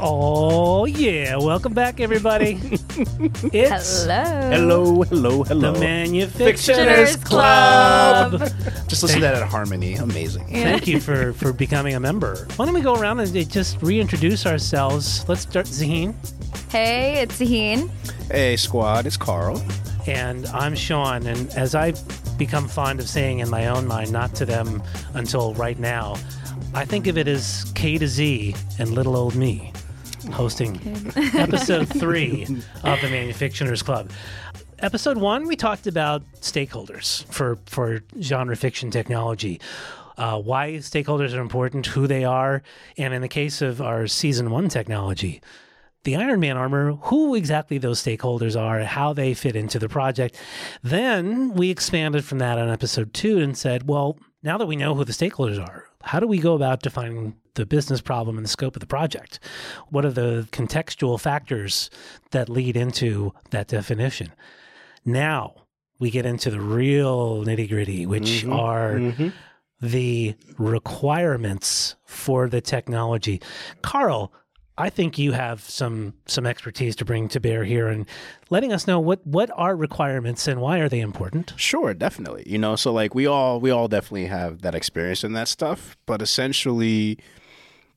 Oh, yeah. Welcome back, everybody. It's Hello. Hello, hello, hello. the Manufictioners Manufictioners Club. Club. Just listen to that at Harmony. Amazing. Thank you for, for becoming a member. Why don't we go around and just reintroduce ourselves? Let's start, Zaheen. Hey, it's Zaheen. Hey, squad, it's Karl. And I'm Sean. And as I've become fond of saying in my own mind, not to them until right now, I think of it as K to Z and little old me hosting episode three of the Manufictioners Club. Episode one, we talked about stakeholders for, for genre fiction technology. Uh, why stakeholders are important, who they are, and in the case of our season one technology, the Iron Man armor, who exactly those stakeholders are, how they fit into the project. Then we expanded from that on episode two and said, well, now that we know who the stakeholders are, how do we go about defining the business problem and the scope of the project? What are the contextual factors that lead into that definition? Now we get into the real nitty gritty, which mm-hmm. are mm-hmm. the requirements for the technology. Karl, I think you have some some expertise to bring to bear here and letting us know what what are requirements and why are they important? Sure, definitely. You know, so like we all we all definitely have that experience in that stuff, but essentially,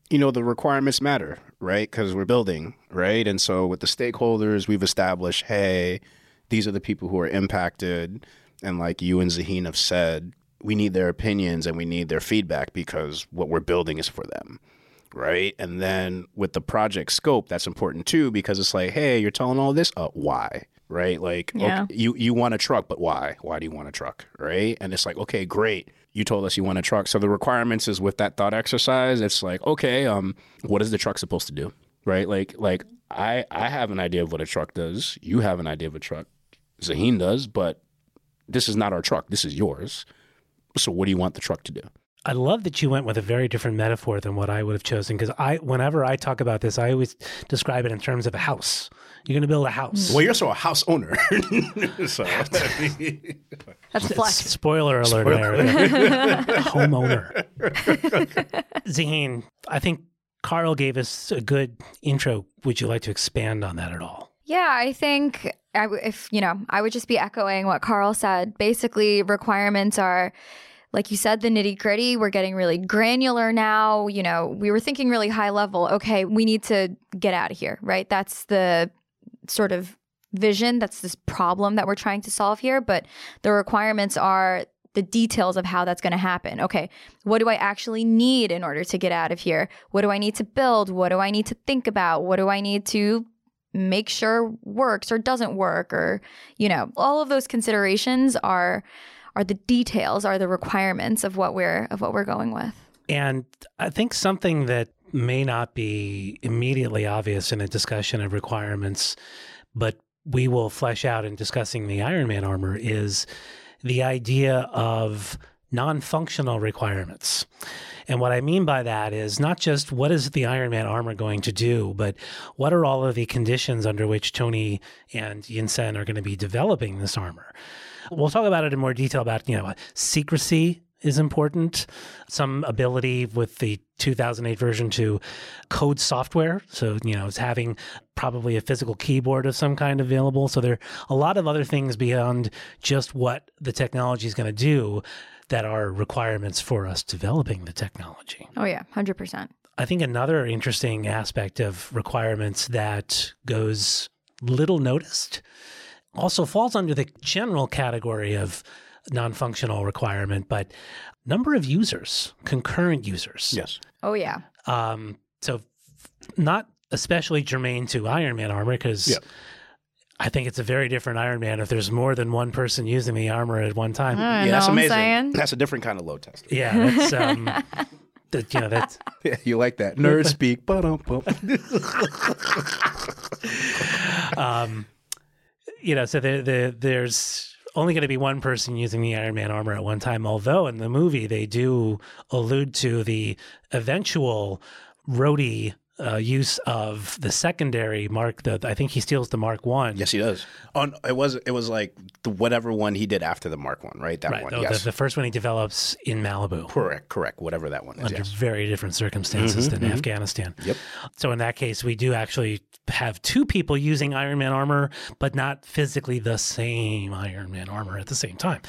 you know, the requirements matter, right? Because we're building, right? And so with the stakeholders, we've established, hey, these are the people who are impacted, and like you and Zaheen have said, we need their opinions and we need their feedback because what we're building is for them. Right? And then with the project scope, that's important too because it's like, hey, you're telling all this, uh, why? Right? Like, Yeah. okay, you you want a truck, but why? Why do you want a truck? Right? And it's like, okay, great. You told us you want a truck. So the requirements is with that thought exercise. It's like, okay, um, what is the truck supposed to do? Right? Like, like I I have an idea of what a truck does. You have an idea of a truck. Zaheen does, but this is not our truck. This is yours. So what do you want the truck to do? I love that you went with a very different metaphor than what I would have chosen because I whenever I talk about this, I always describe it in terms of a house. You're going to build a house. Well, you're also a house owner. so That's a flex. Spoiler alert there. Homeowner. Zaheen, I think Karl gave us a good intro. Would you like to expand on that at all? Yeah, I think I w- if you know, I would just be echoing what Karl said. Basically, requirements are like you said, the nitty gritty. We're getting really granular now. You know, we were thinking really high level. Okay, we need to get out of here, right? That's the sort of vision. That's this problem that we're trying to solve here. But the requirements are the details of how that's going to happen. Okay, what do I actually need in order to get out of here? What do I need to build? What do I need to think about? What do I need to make sure works or doesn't work or you know all of those considerations are are the details are the requirements of what we're of what we're going with And I think something that may not be immediately obvious in a discussion of requirements, but we will flesh out in discussing the Iron Man armor is the idea of non functional requirements. And what I mean by that is not just what is the Iron Man armor going to do, but what are all of the conditions under which Tony and Yinsen are going to be developing this armor. We'll talk about it in more detail about, you know, secrecy is important, some ability with the 2008 version to code software. So, you know, it's having probably a physical keyboard of some kind available. So, there are a lot of other things beyond just what the technology is going to do that are requirements for us developing the technology. oh yeah 100% I think another interesting aspect of requirements that goes little noticed also falls under the general category of non-functional requirement, but number of users, concurrent users. yes. oh yeah Um, so f- not especially germane to Iron Man armor because Yeah. I think it's a very different Iron Man if there's more than one person using the armor at one time. I yeah, that's what amazing. saying. That's a different kind of load tester. Yeah, that's um, that, you know that's Yeah, you like that nerd speak. Ba-dum-bum. um, you know, so the, the, there's only going to be one person using the Iron Man armor at one time. Although in the movie they do allude to the eventual Rhodey uh, use of the secondary Mark. The I think he steals the Mark One. Yes, he does. On it was it was like the whatever one he did after the Mark One, right? That right. one. The, yes. the, the first one he develops in Malibu. correct, correct. Whatever that one is. under Yes. very different circumstances than Afghanistan. Yep. So in that case, we do actually have two people using Iron Man armor, but not physically the same Iron Man armor at the same time.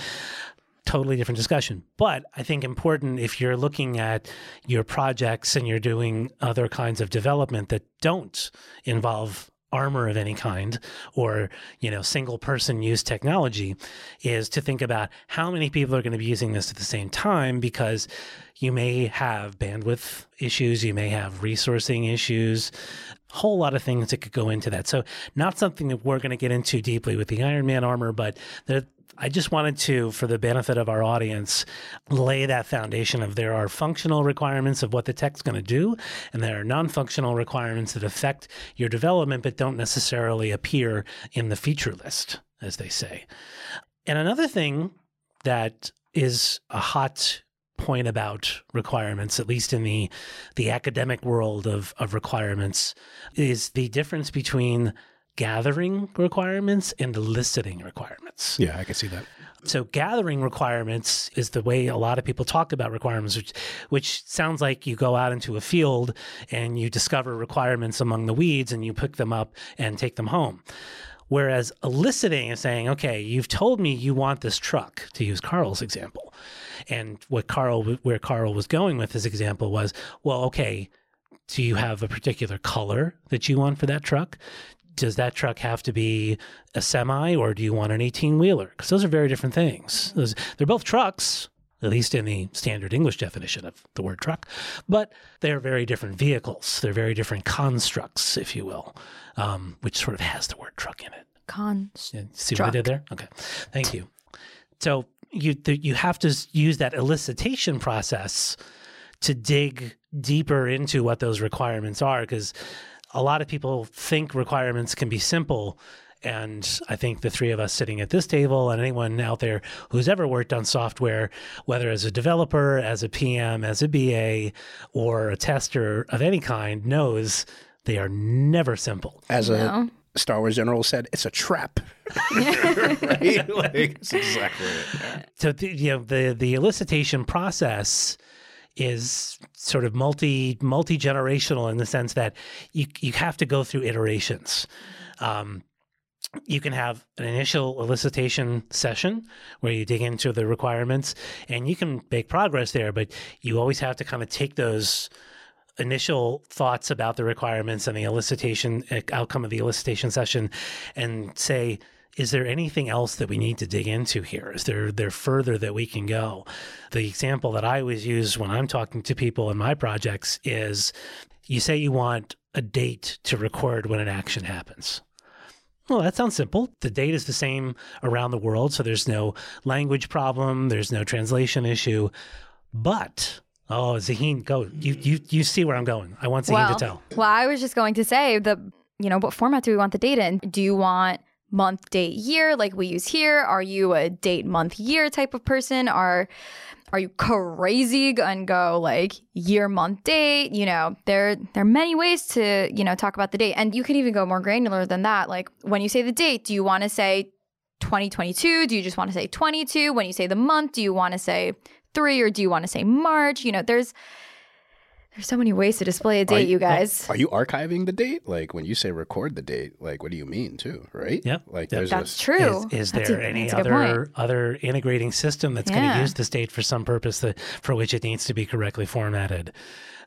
Totally different discussion. But I think important if you're looking at your projects and you're doing other kinds of development that don't involve armor of any kind or you know single person use technology is to think about how many people are going to be using this at the same time because you may have bandwidth issues you may have resourcing issues a whole lot of things that could go into that so not something that we're going to get into deeply with the iron man armor but there, I just wanted to, for the benefit of our audience, lay that foundation of there are functional requirements of what the tech's going to do, and there are non functional requirements that affect your development but don't necessarily appear in the feature list, as they say. And another thing that is a hot point about requirements, at least in the the academic world of, of requirements, is the difference between gathering requirements and eliciting requirements. Yeah, I can see that. So gathering requirements is the way a lot of people talk about requirements, which which sounds like you go out into a field and you discover requirements among the weeds and you pick them up and take them home. Whereas eliciting is saying, okay, you've told me you want this truck, to use Karl's example. And what Karl where Karl was going with his example was, well, okay, do you have a particular color that you want for that truck? Does that truck have to be a semi or do you want an 18 wheeler? Because those are very different things. Those, they're both trucks, at least in the standard English definition of the word truck, but they're very different vehicles. They're very different constructs, if you will, um, which sort of has the word truck in it. Yeah, See what I did there? Okay. Thank you. So you you have to use that elicitation process to dig deeper into what those requirements are because a lot of people think requirements can be simple and I think the three of us sitting at this table and anyone out there who's ever worked on software, whether as a developer, as a PM, as a BA, or a tester of any kind, knows they are never simple. As No. a Star Wars general said, it's a trap. right? Like, that's exactly it. so the, you know the the elicitation process is sort of multi multi generational in the sense that you you have to go through iterations. Um, you can have an initial elicitation session where you dig into the requirements and you can make progress there, but you always have to kind of take those initial thoughts about the requirements and the elicitation uh, outcome of the elicitation session and say is there anything else that we need to dig into here is there there further that we can go the example that i always use when i'm talking to people in my projects is you say you want a date to record when an action happens well, that sounds simple. The date is the same around the world, so there's no language problem, there's no translation issue. But oh, Zaheen, go. You you you see where I'm going. I want Zaheen well, to tell. well, I was just going to say the you know what format do we want the data in? Do you want month, date, year like we use here? Are you a date, month, year type of person? Are are you crazy and go like year, month, date? You know, there there are many ways to you know talk about the date, and you can even go more granular than that. Like when you say the date, do you want to say 2022? Do you just want to say 22? When you say the month, do you want to say three or do you want to say March? You know, there's there's so many ways to display a date, you guys. Are you archiving the date? Like when you say record the date, like what do you mean too? Right? Yep. Like Yep. there's That's a, true. Is, is That's there a- any that's a good other other integrating system that's going to use this date for some purpose that, for which it needs to be correctly formatted?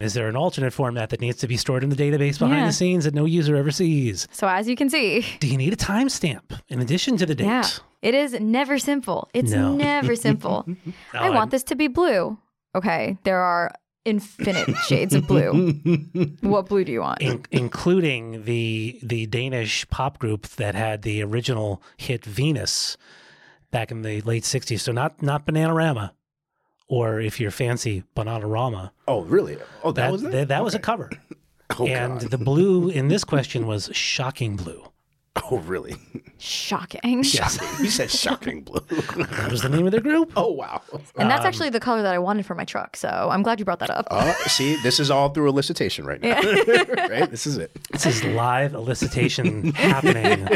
Is there an alternate format that needs to be stored in the database behind Yeah. the scenes that no user ever sees? So as you can see, Do you need a timestamp in addition to the date? yeah, it is never simple. It's No. never simple. I Oh, want this to be blue. Okay, there are infinite shades of blue. What blue do you want? in, including the the Danish pop group that had the original hit Venus back in the late '60s. So not not Bananarama, or if you're fancy, Bananarama. oh really? Oh, that, That was it? that, that was a cover. Oh, and God. the blue in this question was shocking blue. Oh, really? Shocking. Shocking. You said shocking blue. That was the name of the group. oh, wow. And that's actually the color that I wanted for my truck. So I'm glad you brought that up. Oh, see, this is all through elicitation right now. right? This is it. This is live elicitation happening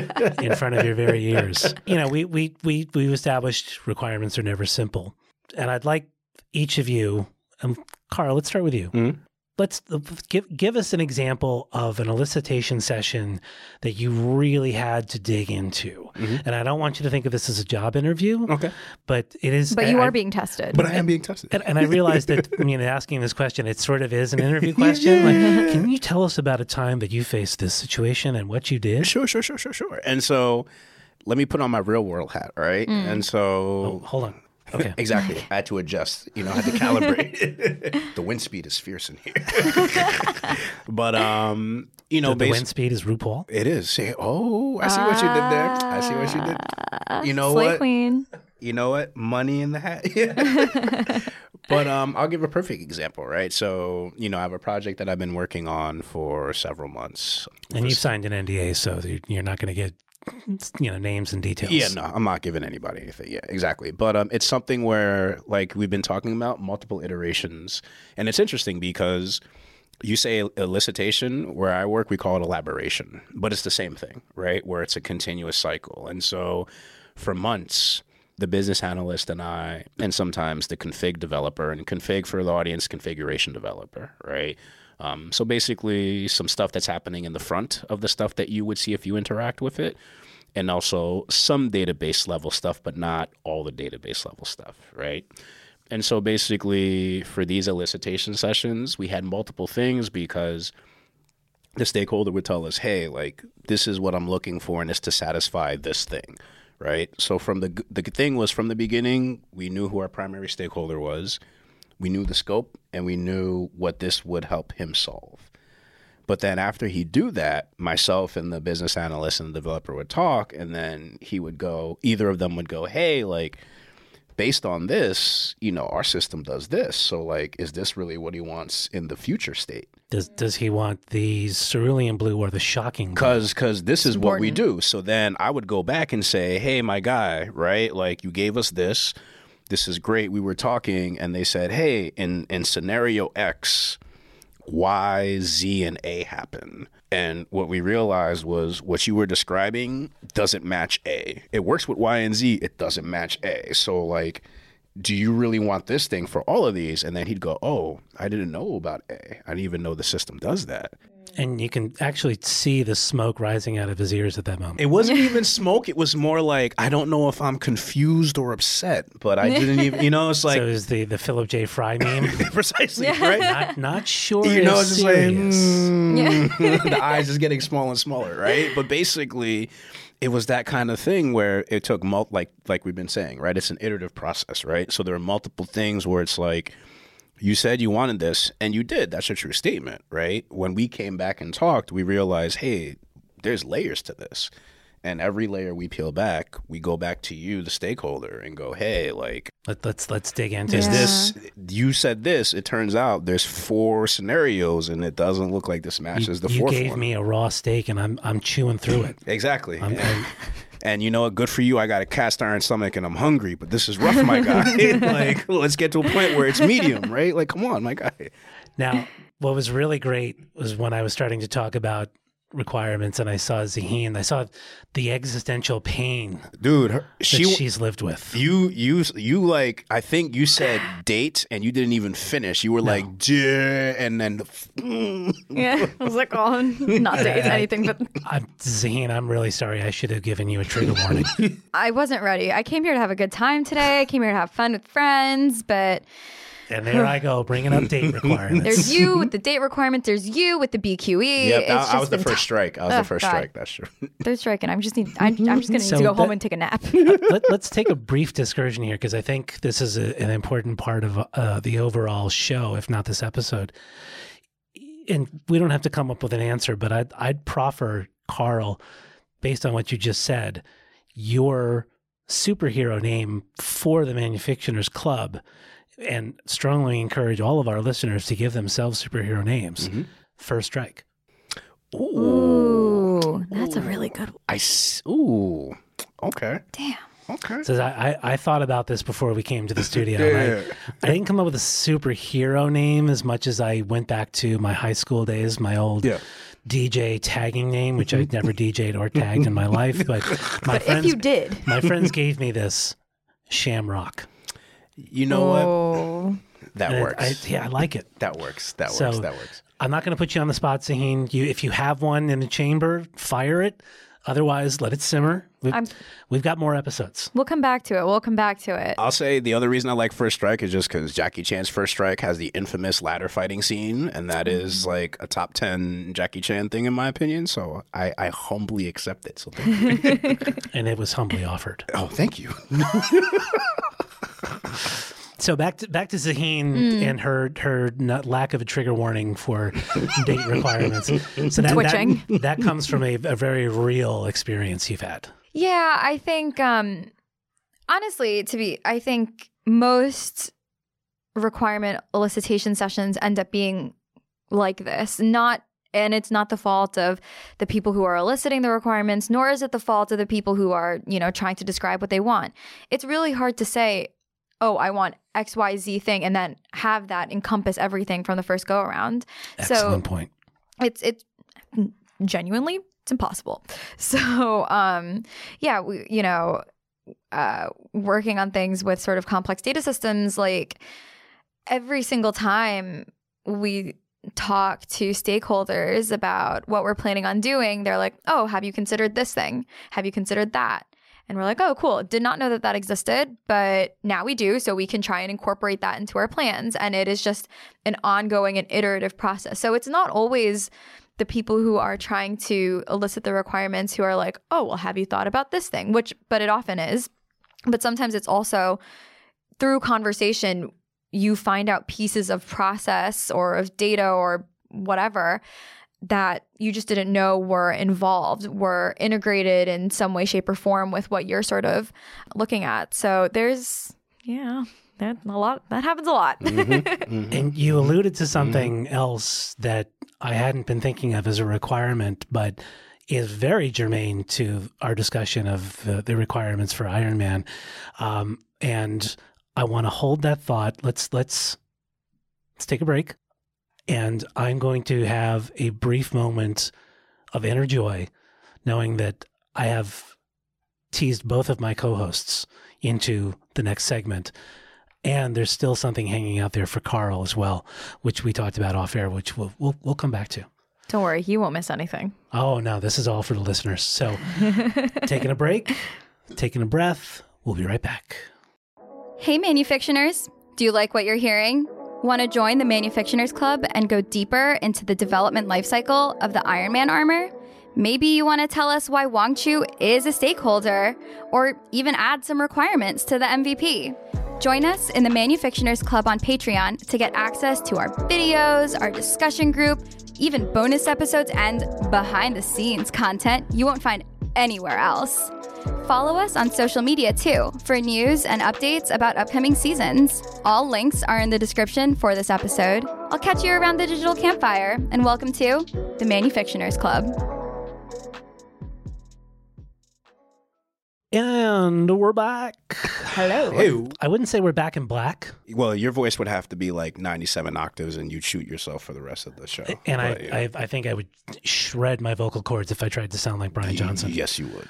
in front of your very ears. You know, we we we we established requirements are never simple, and I'd like each of you, um, Karl. Let's start with you. Mhm. Let's uh, give give us an example of an elicitation session that you really had to dig into. Mhm. And I don't want you to think of this as a job interview, Okay. but it is. but you I- are being tested. But I am being tested. And, and I realized that, I mean, asking this question, it sort of is an interview question. Like, can you tell us about a time that you faced this situation and what you did? Sure, sure, sure, sure, sure. And so let me put on my real world hat, all right? Mm. And so Hold on. Okay. Exactly. I had to adjust. You know, I had to calibrate. the wind speed is fierce in here. but um, you know, the, the wind speed is RuPaul. it is. Say, oh, I see what you did there. I see what you did. You know Slay what? Queen. You know what? Money in the hat. but um, I'll give a perfect example, right? So, you know, I have a project that I've been working on for several months. And you've signed an NDA, so you're not going to get, you know, names and details. Yeah, no, I'm not giving anybody anything. Yeah, exactly. But um, it's something where, like, we've been talking about multiple iterations, and it's interesting because you say elicitation. Where I work, we call it elaboration, but it's the same thing, right? Where it's a continuous cycle, and so for months. The business analyst and I, and sometimes the config developer, and config for the audience configuration developer, right? Um, so basically, some stuff that's happening in the front of the stuff that you would see if you interact with it, and also some database level stuff, but not all the database level stuff, right? And so basically, for these elicitation sessions, we had multiple things because the stakeholder would tell us, hey, like, this is what I'm looking for, and it's to satisfy this thing, right? So from the, the thing was from the beginning, we knew who our primary stakeholder was, we knew the scope, and we knew what this would help him solve. But then after he'd do that, myself and the business analyst and the developer would talk, and then he would go, either of them would go, hey, like, based on this, you know, our system does this. So, like, is this really what he wants in the future state? Does does he want the cerulean blue or the shocking blue? Cause, cause this is what we do. So then I would go back and say, "Hey, my guy, right? Like you gave us this. This is great. We were talking, and they said, "Hey, in in scenario X, Y, Z, and A happen." And what we realized was what you were describing doesn't match A. It works with Y and Z. It doesn't match A. So like. Do you really want this thing for all of these? And then he'd go, Oh, I didn't know about A. I didn't even know the system does that. And you can actually see the smoke rising out of his ears at that moment. It wasn't even smoke. It was more like I don't know if I'm confused or upset, but I didn't even. You know, it's like so is the the Philip J. Fry meme? precisely right. not not sure. You know, if it's just like serious. mm, the eyes is getting smaller and smaller, right? But basically, it was that kind of thing where it took mul- like like we've been saying, right? It's an iterative process, right? So there are multiple things where it's like you said you wanted this and you did. That's a true statement, right? When we came back and talked, we realized, hey, there's layers to this. And every layer we peel back, we go back to you, the stakeholder, and go, hey, like, Let, let's let's dig into is Yeah. this. this, you said this, it turns out there's four scenarios and it doesn't look like this You, matches the you fourth gave one. me a raw steak, and I'm I'm chewing through it. Exactly. I'm, I'm- and you know what? Good for you. I got a cast iron stomach and I'm hungry, but this is rough, my guy. like, let's get to a point where it's medium, right? Like, come on, my guy. Now, what was really great was when I was starting to talk about requirements and I saw Zaheen, I saw the existential pain Dude, her, that she. she's lived with. you you you like I think you said date and you didn't even finish. You were like "Duh," and then the, Yeah. I was like, oh, not dates, anything, but I'm, Zaheen, I'm really sorry. I should have given you a trigger warning. I wasn't ready. I came here to have a good time today. I came here to have fun with friends, but and there I go, bringing up date requirements. there's you with the date requirements. There's you with the BQE. Yep, It's that, I just was the first t- strike. I was Oh, the first God. strike. That's true. They're striking. I'm just need. I'm, I'm just gonna need So to go home and take a nap. Let, us take a brief excursion here because I think this is a, an important part of uh, the overall show, if not this episode. And we don't have to come up with an answer, but I'd, I'd proffer, Karl, based on what you just said, your superhero name for the Manufictioners Club, and strongly encourage all of our listeners to give themselves superhero names. Mhm. First Strike. Ooh. Ooh, that's a really really good. I s- ooh. Okay. Damn. Okay. Says I, I, I thought about this before we came to the studio. Yeah, and yeah, I, I didn't come up with a superhero name as much as I went back to my high school days, my old Yeah. DJ tagging name, which I never DJ'd or tagged in my life. But my But friends if you did, my friends gave me this Shamrock. You know what? oh, That And works. I, yeah, I like it. that works. That So- works. That works. I'm not going to put you on the spot, Zaheen. You, if you have one in the chamber, fire it. Otherwise, let it simmer. We've, we've got more episodes. we'll come back to it. We'll come back to it. I'll say the other reason I like First Strike is just because Jackie Chan's First Strike has the infamous ladder fighting scene, and that mm-hmm. is like a top ten Jackie Chan thing in my opinion. So I, I humbly accept it. So thank you. And it was humbly offered. oh, thank you. So back to back to Zaheen Mm. and her her not, lack of a trigger warning for date requirements. So that, Twitching. That, that comes from a, a very real experience you've had. Yeah, I think um honestly, to be I think most requirement elicitation sessions end up being like this. Not and it's not the fault of the people who are eliciting the requirements, nor is it the fault of the people who are, you know, trying to describe what they want. It's really hard to say, oh, I want XYZ thing and then have that encompass everything from the first go around. Excellent point. it's it's genuinely it's impossible so um yeah we you know uh working on things with sort of complex data systems like every single time we talk to stakeholders about what we're planning on doing they're like oh have you considered this thing have you considered that and we're like oh cool did not know that that existed but now we do so we can try and incorporate that into our plans and it is just an ongoing and iterative process so it's not always the people who are trying to elicit the requirements who are like, oh, well, have you thought about this thing? Which, but it often is. But sometimes it's also through conversation, you find out pieces of process or of data or whatever that you just didn't know were involved, were integrated in some way, shape, or form with what you're sort of looking at. So there's, yeah, that a lot that happens a lot. Mm-hmm. Mm-hmm. And you alluded to something mm-hmm. else that I hadn't been thinking of as a requirement, but is very germane to our discussion of the, the requirements for Iron Man. Um, and I want to hold that thought. Let's let's let's take a break, and I'm going to have a brief moment of inner joy, knowing that I have teased both of my co-hosts into the next segment. And there's still something hanging out there for Karl as well, which we talked about off air, which we'll we'll, we'll come back to. Don't worry, you won't miss anything. Oh no, this is all for the listeners. So taking a break, taking a breath. We'll be right back. Hey, Manufictioners! Do you like what you're hearing? Want to join the Manufictioners Club and go deeper into the development lifecycle of the Iron Man armor? Maybe you want to tell us why Wong-Chu is a stakeholder, or even add some requirements to the MVP. Join us in the Manufictioners Club on Patreon to get access to our videos, our discussion group, even bonus episodes, and behind the scenes content you won't find anywhere else. Follow us on social media too for news and updates about upcoming seasons. All links are in the description for this episode. I'll catch you around the digital campfire, and welcome to the Manufictioners Club. And we're back. Hello. Hey, I wouldn't say we're back in black, well, your voice would have to be like 97 octaves, and you'd shoot yourself for the rest of the show. and I, yeah. I I think I would shred my vocal cords if I tried to sound like Brian Johnson. Yes, you would.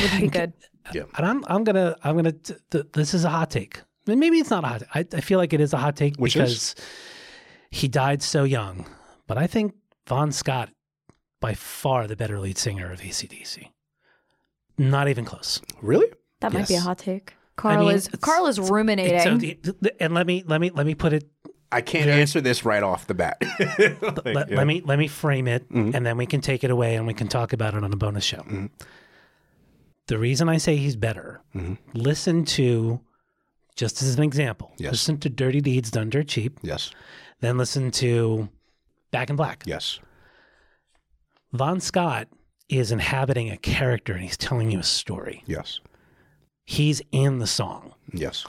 Would be good. And I'm I'm gonna I'm gonna t- th- this is a hot take. Maybe it's not a hot. I I feel like it is a hot take Which because is? he died so young. But I think Bon Scott by far the better lead singer of ACDC. Not even close. Really? That might be a hot take. Karl mean, is Karl is ruminating. So the, the- and let me let me let me put it I can't answer this right off the bat. Like, let, yeah. let me let me frame it Mhm. and then we can take it away and we can talk about it on a bonus show. Mhm. The reason I say he's better, Mhm. listen to just as an example, Yes. listen to Dirty Deeds Done Dirt Cheap, Yes. then listen to Back in Black. Yes. Bon Scott is inhabiting a character and he's telling you a story. Yes. He's in the song. Yes.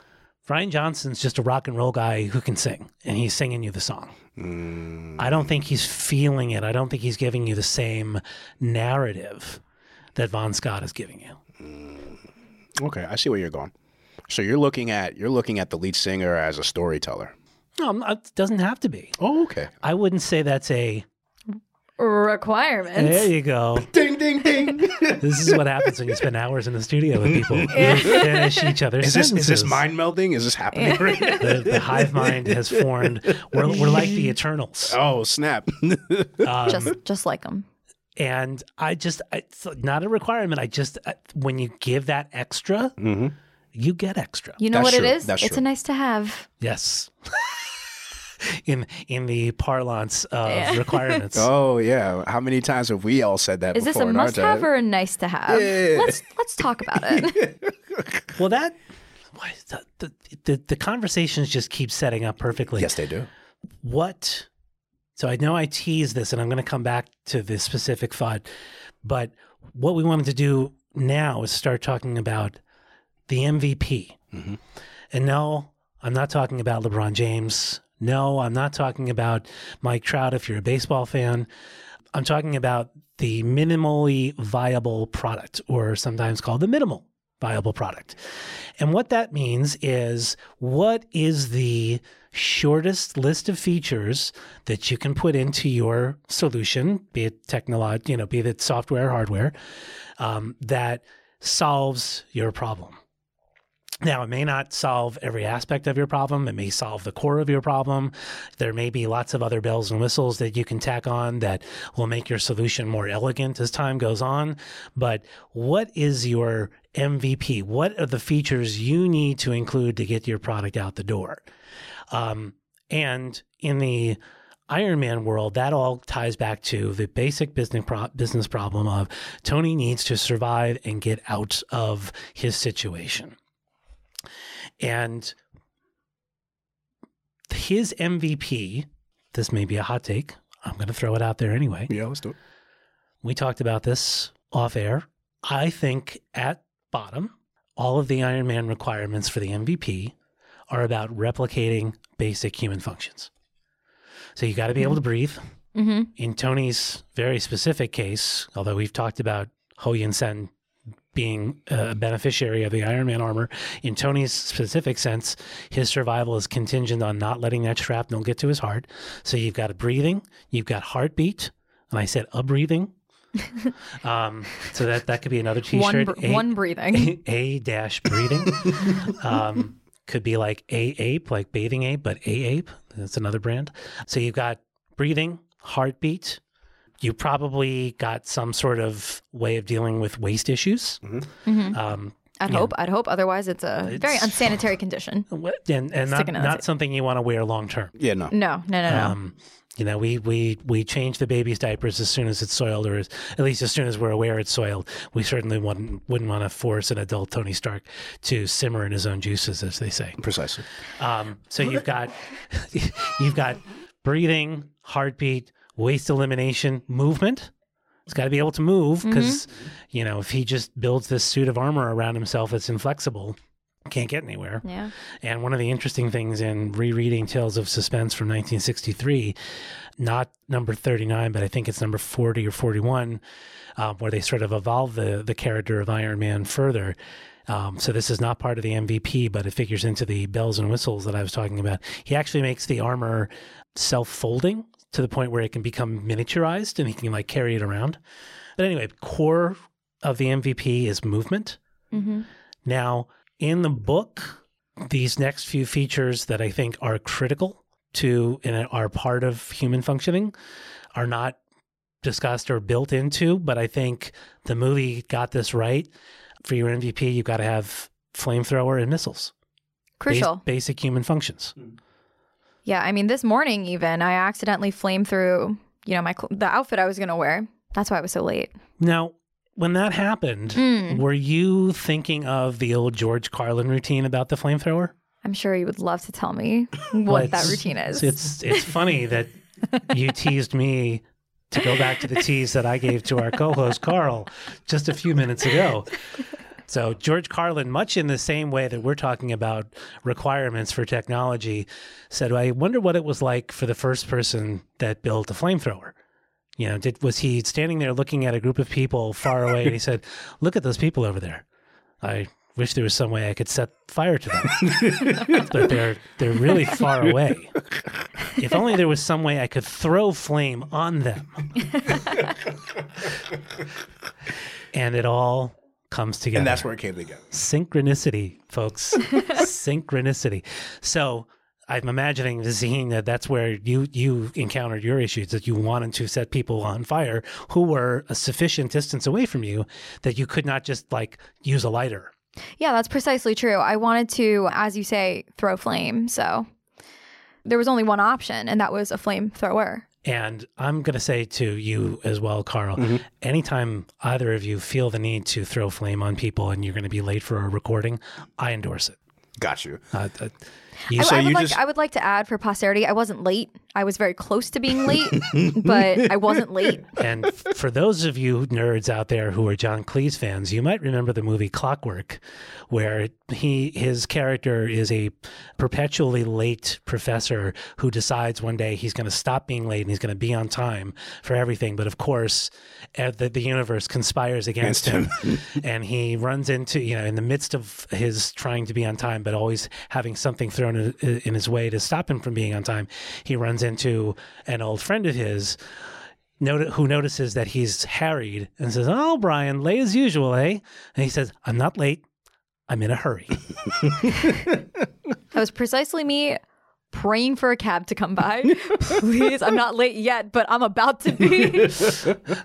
Brian Johnson's just a rock and roll guy who can sing, and he's singing you the song. Mm, I don't think he's feeling it. I don't think he's giving you the same narrative that Bon Scott is giving you. Okay, I see where you're going. So you're looking at you're looking at the lead singer as a storyteller. No, not- it doesn't have to be. Oh, okay. I wouldn't say that's a. requirement. There you go. Ding ding ding. This is what happens when you spend hours in the studio with people. You finish each other's is this is this mind melding? Is this happening right now? The, the hive mind has formed. We're, we're like the Eternals. Oh snap! Um, just just like them. And I just it's not a requirement. I just, when you give that extra, hmm you get extra. You know That's what true. it is? That's it's true. a nice to have. Yes. in in the parlance of Yeah. requirements. Oh yeah. How many times have we all said that? Is this a before must have or a nice to have? Yeah. Let's let's talk about it. Well, that why, the, the, the the conversations just keep setting up perfectly. Yes, they do. What? So I know I teased this, and I'm going to come back to this specific thought, but what we wanted to do now is start talking about the MVP. Mhm. And no, I'm not talking about LeBron James. No, I'm not talking about Mike Trout if you're a baseball fan. I'm talking about the minimally viable product, or sometimes called the minimal viable product. And what that means is what is the shortest list of features that you can put into your solution, be it technology, you know, be it software, or hardware, um, that solves your problem. Now, it may not solve every aspect of your problem. It may solve the core of your problem. There may be lots of other bells and whistles that you can tack on that will make your solution more elegant as time goes on. But what is your MVP? What are the features you need to include to get your product out the door? Um, and in the Iron Man world, that all ties back to the basic business pro- business problem of Tony needs to survive and get out of his situation. And his MVP, this may be a hot take. I'm going to throw it out there anyway. Yeah, let's do it. We talked about this off air. I think at bottom, all of the Iron Man requirements for the MVP are about replicating basic human functions. So you got to be able to breathe. hmm In Tony's very specific case, although we've talked about Ho Yinsen being a beneficiary of the Iron Man armor, in Tony's specific sense, his survival is contingent on not letting that shrapnel get to his heart. So you've got a breathing, you've got heartbeat, and I said a breathing. um, so that that could be another One T-shirt. br- A- one breathing. a dash breathing. um, could be like a ape, like bathing ape, but a ape. That's another brand. So you've got breathing, heartbeat. You probably got some sort of way of dealing with waste issues. Mhm. Um, I'd Yeah. hope. I'd hope. Otherwise, it's a very unsanitary condition. and and not, Sticking in the not something you want to wear long term. Yeah, no. No, no, no, no. You know, we, we we change the baby's diapers as soon as it's soiled, or as, at least as soon as we're aware it's soiled. We certainly wouldn't wouldn't want to force an adult Tony Stark to simmer in his own juices, as they say. Precisely. Um, so you've got you've got breathing, heartbeat, waste elimination, movement. He's got to be able to move because you know if he just builds this suit of armor around himself that's inflexible, can't get anywhere. yeah. And one of the interesting things in rereading Tales of Suspense from 1963, not number 39, but I think it's number 40 or 41, uh, where they sort of evolve the, the character of Iron Man further. Um, so this is not part of the MVP, but it figures into the bells and whistles that I was talking about. He actually makes the armor self-folding to the point where it can become miniaturized and he can like carry it around. But anyway, core of the MVP is movement. hmm Now, in the book, these next few features that I think are critical to and are part of human functioning are not discussed or built into, but I think the movie got this right. For your MVP, you've got to have flamethrower and missiles. Bas- Crucial. basic human functions. Hmm. Yeah, I mean, this morning even I accidentally flamed through, you know, my cl- the outfit I was gonna wear. That's why I was so late. Now, when that happened, Mm. were you thinking of the old George Carlin routine about the flamethrower? I'm sure you would love to tell me Well, what that routine is. It's it's funny that you teased me to go back to the tease that I gave to our co-host Karl just a few minutes ago. So George Carlin, much in the same way that we're talking about requirements for technology, said, "I wonder what it was like for the first person that built a flamethrower." You know, did was he standing there looking at a group of people far away and he said, "Look at those people over there. I wish there was some way I could set fire to them, but they're they're really far away. If only there was some way I could throw flame on them." and it all comes together. And that's where it came together. synchronicity, folks. synchronicity. So I'm imagining the scene that that's where you you encountered your issues that you wanted to set people on fire who were a sufficient distance away from you that you could not just like use a lighter. Yeah, that's precisely true. I wanted to, as you say, throw flame. So there was only one option, and that was a flamethrower. And I'm going to say to you as well, Karl, anytime either of you feel the need to throw flame on people and you're going to be late for a recording, I endorse it. Got you. Uh, uh, you I, So I would you like, just- I would like to add for posterity, I wasn't late. I was very close to being late, but I wasn't late. And for those of you nerds out there who are John Cleese fans, you might remember the movie Clockwise, where he his character is a perpetually late professor who decides one day he's going to stop being late and he's going to be on time for everything. But of course, uh, the, the universe conspires against, him, and he runs into you know in the midst of his trying to be on time, but always having something thrown in, in his way to stop him from being on time. He runs into an old friend of his who notices that he's harried and says, "Oh, Brian, late as usual, eh?" And he says, "I'm not late. I'm in a hurry." That was precisely me praying for a cab to come by. Please, I'm not late yet, but I'm about to be.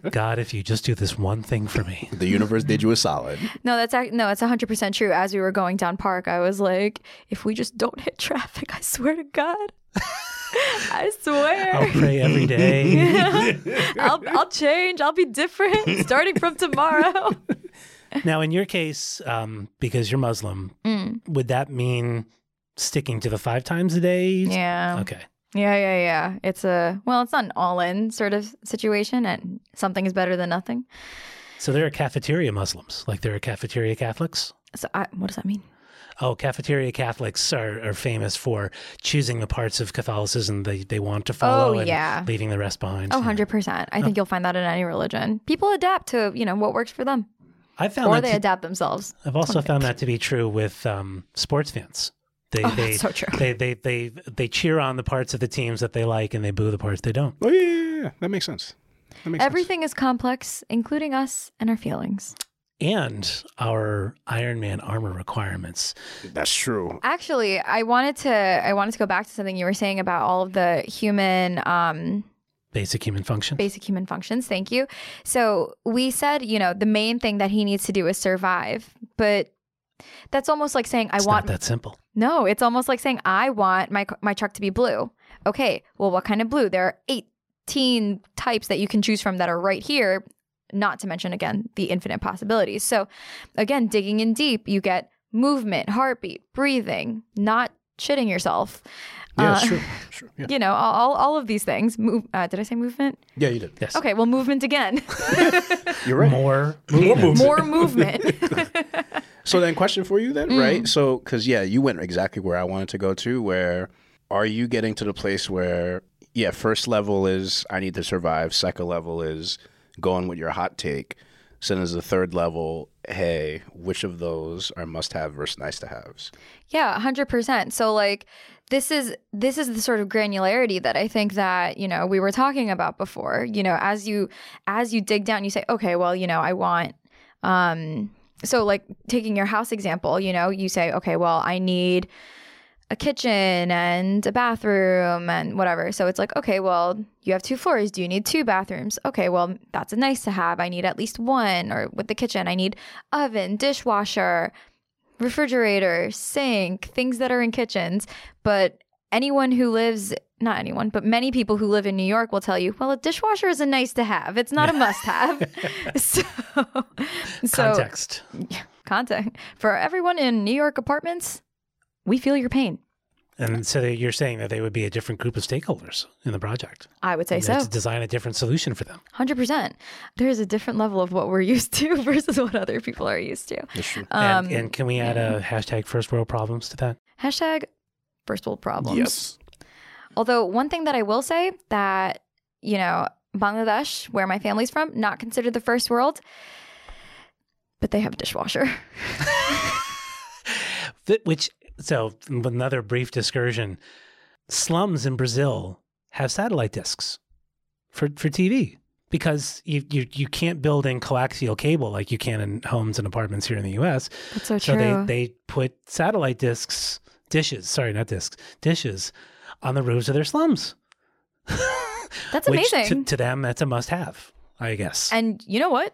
God, if you just do this one thing for me. The universe did you a solid. No, that's no, it's 100% true. As we were going down park, I was like, if we just don't hit traffic, I swear to God. I swear. I'll pray every day. I'll, I'll change. I'll be different starting from tomorrow. now, in your case, um, because you're Muslim, would that mean sticking to the five times a day? Yeah. Okay. Yeah, yeah, yeah. It's a, well, it's not an all in sort of situation, and something is better than nothing. So there are cafeteria Muslims, like there are cafeteria Catholics. So, I, what does that mean? Oh, cafeteria Catholics are, are famous for choosing the parts of Catholicism they, they want to follow Oh, and yeah. leaving the rest behind. Oh, 100%. I think you'll find that in any religion. People adapt to, you know, what works for them, I found or that they to- adapt themselves. I've also found that to be true with um, sports fans. They, Oh, they, that's so true. They, they, they, they cheer on the parts of the teams that they like and they boo the parts they don't. Oh yeah, yeah, yeah. That makes sense. That makes Everything is complex, including us and our feelings. And our Iron Man armor requirements. That's true. Actually, I wanted to I wanted to go back to something you were saying about all of the human um Basic human function. basic human functions. Thank you. So, we said, you know, the main thing that he needs to do is survive, but that's almost like saying I It's want not that simple. No, it's almost like saying I want my my truck to be blue. Okay, well what kind of blue? There are 18 types that you can choose from that are right here, not to mention again the infinite possibilities. So again, digging in deep, you get movement, heartbeat, breathing, not shitting yourself. Yeah, Uh, it's true. True. Yeah. You know, all, all, all of these things. Move, uh, did I say movement? yeah, you did. Yes. Okay, well, movement again. You're right. More, More movement. More movement. So then, question for you then, Mm. right? So, because yeah, you went exactly where I wanted to go to. Where are you getting to the place where yeah, first level is I need to survive. Second level is going with your hot take. Then, there's the third level. Hey, which of those are must have versus nice to haves? Yeah, hundred percent. So like this is this is the sort of granularity that I think that you know we were talking about before. You know, as you as you dig down, you say, okay, well, you know, I want. um So like taking your house example, you know, you say, okay, well, I need a kitchen and a bathroom and whatever. So it's like, okay, well, you have two floors. Do you need two bathrooms? Okay, well, that's a nice to have. I need at least one. Or with the kitchen, I need oven, dishwasher, refrigerator, sink, things that are in kitchens. But anyone who lives, not anyone, but many people who live in New York will tell you, well, a dishwasher is a nice to have. It's not a must have. so, so context. context for everyone in New York apartments, we feel your pain. And so you're saying that they would be a different group of stakeholders in the project. I would say They so. To design a different solution for them. 100%. There's a different level of what we're used to versus what other people are used to. That's true. Um, and, and can we add a hashtag first world problems to that? hashtag first world problems. Yes. Although one thing that I will say that, you know, Bangladesh, where my family's from, not considered the first world, but they have a dishwasher. Which, so another brief discursion. Slums in Brazil have satellite discs for, for TV because you, you, you can't build in coaxial cable like you can in homes and apartments here in the US. That's so So true. they, they put satellite discs, dishes, sorry, not discs, dishes on the roofs of their slums. That's amazing. To, to them, that's a must have, I guess. and you know what?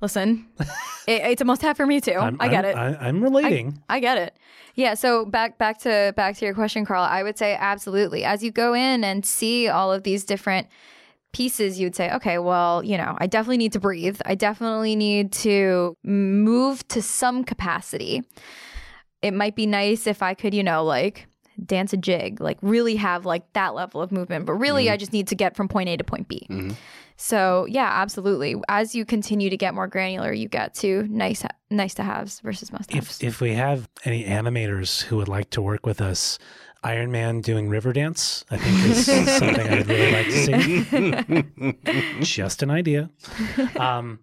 Listen, it, it's a must-have for me too. I'm, I get I'm- it. I, I'm relating. I get it. Yeah. So back back to back to your question, Karl. I would say absolutely. As you go in and see all of these different pieces, you'd say, okay, well, you know, I definitely need to breathe. I definitely need to move to some capacity. It might be nice if I could, you know, like dance a jig, like really have like that level of movement. But really, I just need to get from point A to point B. Mhm. So yeah, absolutely. As you continue to get more granular, you get to nice nice to haves versus must haves. if, if we have any animators who would like to work with us, Iron Man doing river dance, I think is something I'd really like to see. Just an idea. Um,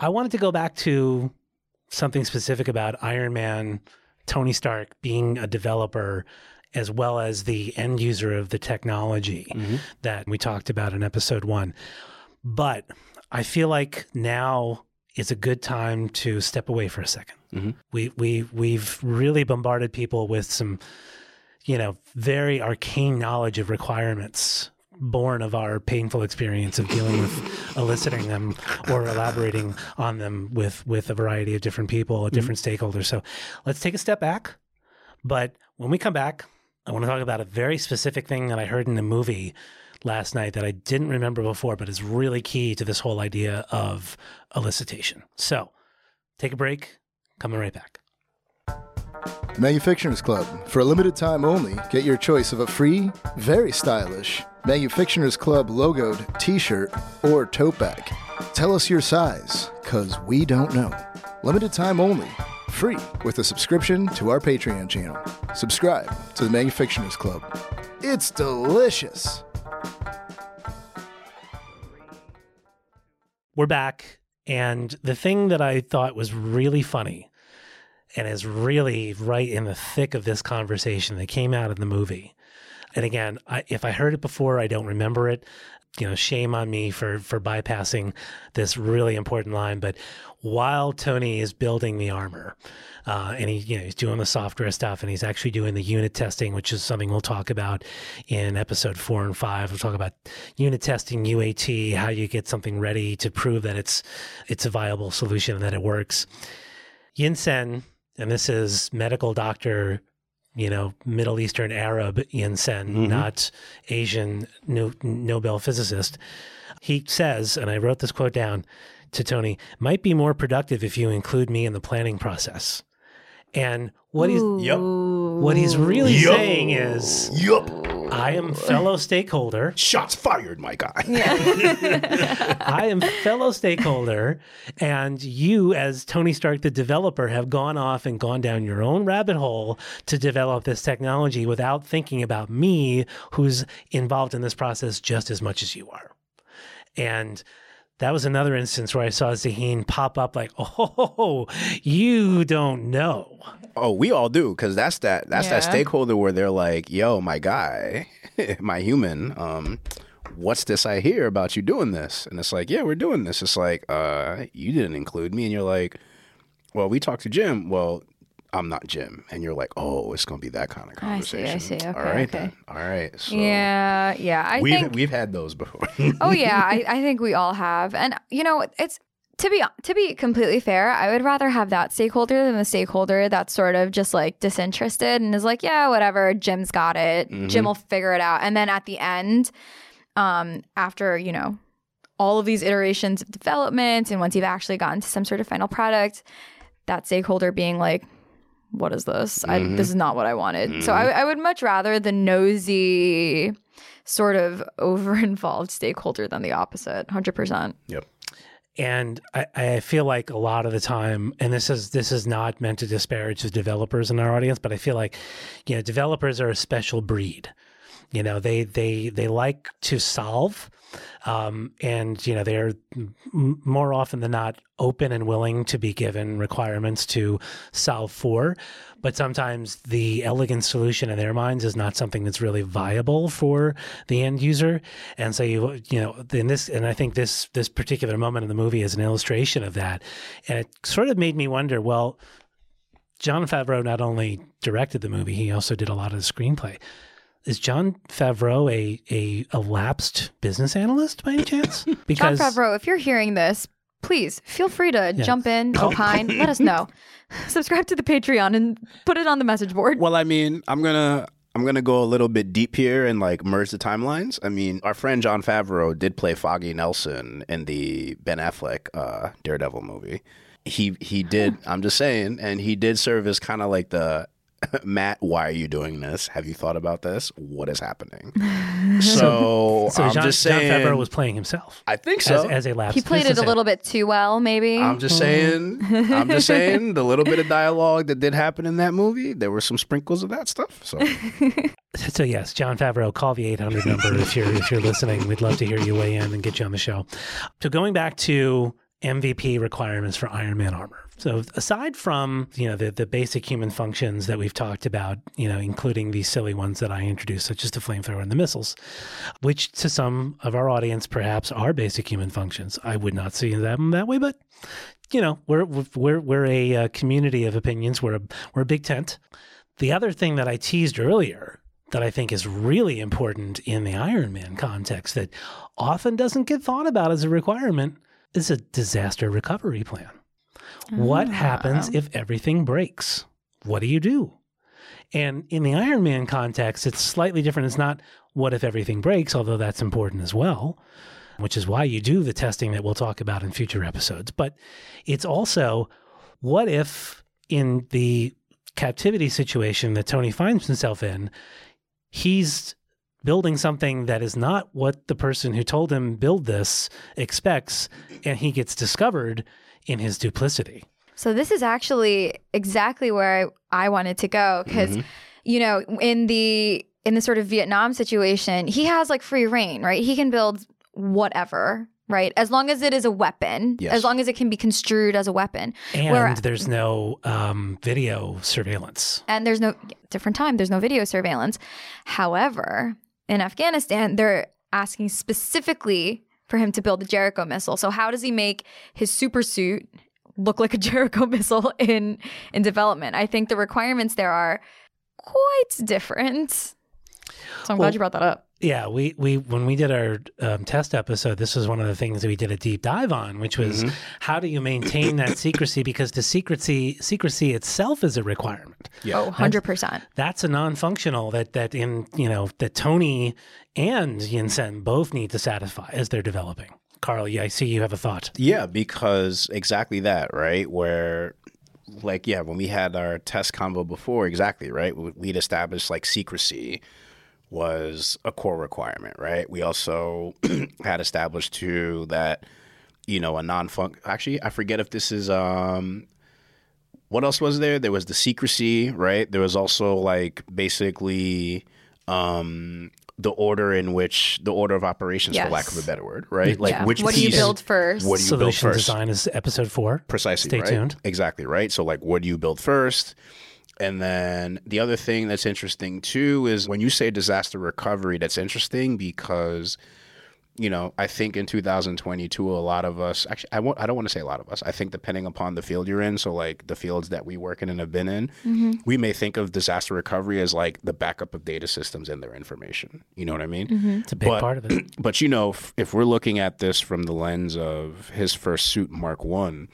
I wanted to go back to something specific about Iron Man, Tony Stark being a developer as well as the end user of the technology Mhm. that we talked about in episode one. But I feel like now is a good time to step away for a 2nd Mhm. We we we've really bombarded people with some, you know, very arcane knowledge of requirements born of our painful experience of dealing with eliciting them or elaborating on them with with a variety of different people, different stakeholders. So let's take a step back. But when we come back, I want to talk about a very specific thing that I heard in the movie last night that I didn't remember before, but is really key to this whole idea of elicitation. So take a break, coming right back. Manufictioners Club. For a limited time only, get your choice of a free, very stylish Manufictioners Club logoed t shirt or tote bag. Tell us your size, because we don't know. Limited time only, free with a subscription to our Patreon channel. Subscribe to the Manufictioners Club. It's delicious. We're back. And the thing that I thought was really funny and is really right in the thick of this conversation that came out of the movie. And again, I, if I heard it before, I don't remember it. You know, shame on me for for bypassing this really important line. But while Tony is building the armor, uh, and he, you know, he's doing the software stuff, and he's actually doing the unit testing, which is something we'll talk about in episode four and five. We'll talk about unit testing, UAT, how you get something ready to prove that it's it's a viable solution and that it works. Yinsen, and this is medical doctor, you know, Middle Eastern Arab Yinsen, Mhm. not Asian no, Nobel physicist. He says, and I wrote this quote down to Tony, might be more productive if you include me in the planning process. And what he's Yep. what he's really Yup. saying is Yup. I am fellow stakeholder. Shots fired, my guy. I am fellow stakeholder, and you, as Tony Stark, the developer, have gone off and gone down your own rabbit hole to develop this technology without thinking about me, who's involved in this process just as much as you are. And that was another instance where I saw Zaheen pop up like, "Oh, you don't know." Oh, we all do because that's that that's that stakeholder where they're like, "Yo, my guy, my human, um, what's this I hear about you doing this?" And it's like, "Yeah, we're doing this." It's like, "Uh, you didn't include me," and you're like, "Well, we talked to Jim." Well, I'm not Jim, and you're like, "Oh, it's gonna be that kind of conversation. I see, I see. Okay, all right okay. then. All right. So yeah, yeah. I we've think we've had those before. oh yeah, I, I think we all have. And you know, it's to be to be completely fair, I would rather have that stakeholder than the stakeholder that's sort of just like disinterested and is like, yeah, whatever, Jim's got it. Jim will figure it out. And then at the end, um, after, you know, all of these iterations of development and once you've actually gotten to some sort of final product, that stakeholder being like, what is this? I, mm-hmm. this is not what I wanted. So I, mm-hmm. I would much rather the nosy, sort of over involved stakeholder than the opposite. 100%. yep. And I, I feel like a lot of the time, and this is this is not meant to disparage the developers in our audience, but I feel like, you know, developers are a special breed. You know, they they they like to solve, um, and you know they're more often than not open and willing to be given requirements to solve for. But sometimes the elegant solution in their minds is not something that's really viable for the end user. And so you you know in this and I think this this particular moment in the movie is an illustration of that. And it sort of made me wonder, well, Jon Favreau not only directed the movie, he also did a lot of the screenplay. Is Jon Favreau a, a, a lapsed business analyst by any chance? Jon Favreau, if you're hearing this, please feel free to Yeah. jump in, opine, let us know. Subscribe to the Patreon and put it on the message board. Well, I mean, I'm gonna I'm gonna go a little bit deep here and like merge the timelines. I mean, our friend Jon Favreau did play Foggy Nelson in the Ben Affleck uh, Daredevil movie. He he did. I'm just saying, and he did serve as kind of like the Matt. Why are you doing this? Have you thought about this? What is happening? so So I'm John, just John. Favreau was playing himself I think so. as, as a lapsed he played it a little bit too well, maybe. I'm just mm-hmm. saying. I'm just saying. The little bit of dialogue that did happen in that movie, there were some sprinkles of that stuff. So So yes, Jon Favreau, call the 800 number if you're if you're listening. We'd love to hear you weigh in and get you on the show. So going back to MVP requirements for Iron Man armor. So aside from you know the the basic human functions that we've talked about, you know, including these silly ones that I introduced, such as the flamethrower and the missiles, which to some of our audience perhaps are basic human functions. I would not see them that way, but you know, we're we're we're a uh, community of opinions. We're a we're a big tent. The other thing that I teased earlier that I think is really important in the Iron Man context that often doesn't get thought about as a requirement is a disaster recovery plan. What ah, happens if everything breaks? What do you do? And in the Iron Man context, it's slightly different. It's not what if everything breaks, although that's important as well, which is why you do the testing that we'll talk about in future episodes. But it's also what if in the captivity situation that Tony finds himself in, he's building something that is not what the person who told him build this expects, and he gets discovered in his duplicity. So this is actually exactly where I, I wanted to go because Mm-hmm. you know in the in the sort of Vietnam situation, he has like free reign, right? He can build whatever, right? As long as it is a weapon, Yes. as long as it can be construed as a weapon. And Where- there's no um, video surveillance. And there's no different time, there's no video surveillance. However, in Afghanistan, they're asking specifically for him to build the Jericho missile. So how does he make his super suit look like a Jericho missile in in development? I think the requirements there are quite different. So I'm Well- glad you brought that up. Yeah, we, we when we did our um, test episode, this was one of the things that we did a deep dive on, which was how do you maintain that secrecy because the secrecy secrecy itself is a requirement. Oh, 100%. That's a non-functional that that in you know that Tony and Yinsen both need to satisfy as they're developing. Karl, yeah, I see you have a thought. Yeah, because exactly that, right? Where, like, yeah, when we had our test combo before, exactly, right? We'd established like secrecy was a core requirement, right? We also had established too that, you know, a non funk. Actually, I forget if this is um. What else was there? There was the secrecy, right? There was also like basically um the order in which the order of operations, for lack of a better word, right? Like yeah. which what do you build first? What do you build Solution first? design is episode four. Precisely. Stay right? tuned. Exactly right. So like, what do you build first? And then the other thing that's interesting too is when you say disaster recovery, that's interesting because, you know, I think in 2022, a lot of us actually, I won't, I don't want to say a lot of us. I think depending upon the field you're in, so like the fields that we work in and have been in, Mm-hmm. we may think of disaster recovery as like the backup of data systems and their information. You know what I mean? It's a big But- part of it. But you know, if, if we're looking at this from the lens of his first suit, Mark One,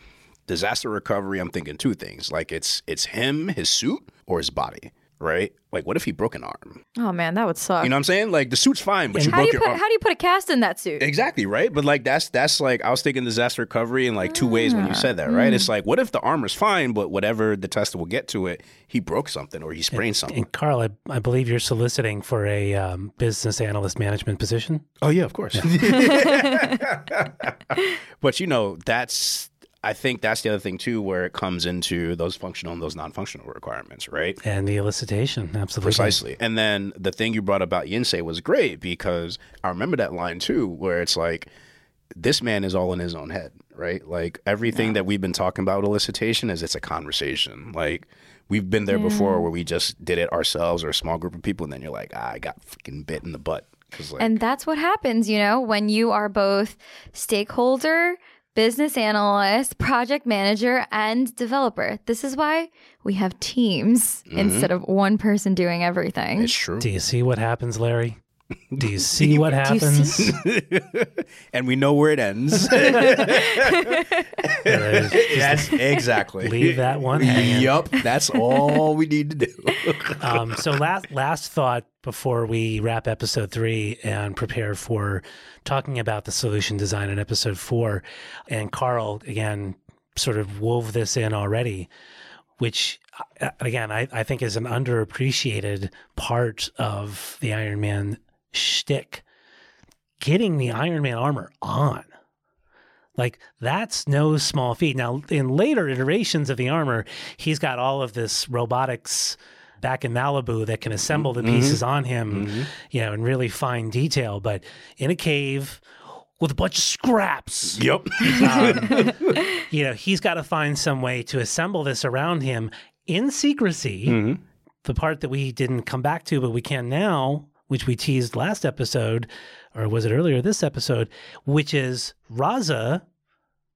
disaster recovery, I'm thinking two things. Like it's it's him, his suit, or his body, right? Like what if he broke an arm? oh man, that would suck. You know what I'm saying? Like the suit's fine, but you how do broke you your put arm. how do you put a cast in that suit? Exactly right, but like that's that's like I was thinking disaster recovery in like two ways when you said that, right? It's like what if the armor's fine, but whatever the tester will get to it, he broke something or he sprained something. And Karl, I, I believe you're soliciting for a um, business analyst management position. Oh yeah, of course. but you know, that's I think that's the other thing too, where it comes into those functional and those non-functional requirements, right? And the elicitation, absolutely. Precisely. And then the thing you brought about Yinsen was great because I remember that line too, where it's like, this man is all in his own head, right? Like everything that we've been talking about elicitation is it's a conversation. Like we've been there before where we just did it ourselves or a small group of people, and then you're like, ah, I got freaking bit in the butt. like, And that's what happens, you know, when you are both stakeholder, business analyst, project manager, and developer. This is why we have teams mm-hmm. instead of one person doing everything. it's true. Do you see what happens, Larry? Do you see what happens? see- and we know where it ends. There's Yes, exactly. Leave that one hanging. Yup, that's all we need to do. um, so last last thought before we wrap episode three and prepare for talking about the solution design in episode four, and Karl again sort of wove this in already, which uh, again I, I think is an underappreciated part of the Iron Man shtick. Getting the Iron Man armor on. Like that's no small feat. Now, in later iterations of the armor, he's got all of this robotics back in Malibu that can assemble the mm-hmm. pieces on him, mm-hmm. you know, in really fine detail. But in a cave with a bunch of scraps, Yep. um, you know, he's got to find some way to assemble this around him in secrecy. Mm-hmm. The part that we didn't come back to, but we can now, which we teased last episode, or was it earlier this episode, which is Raza,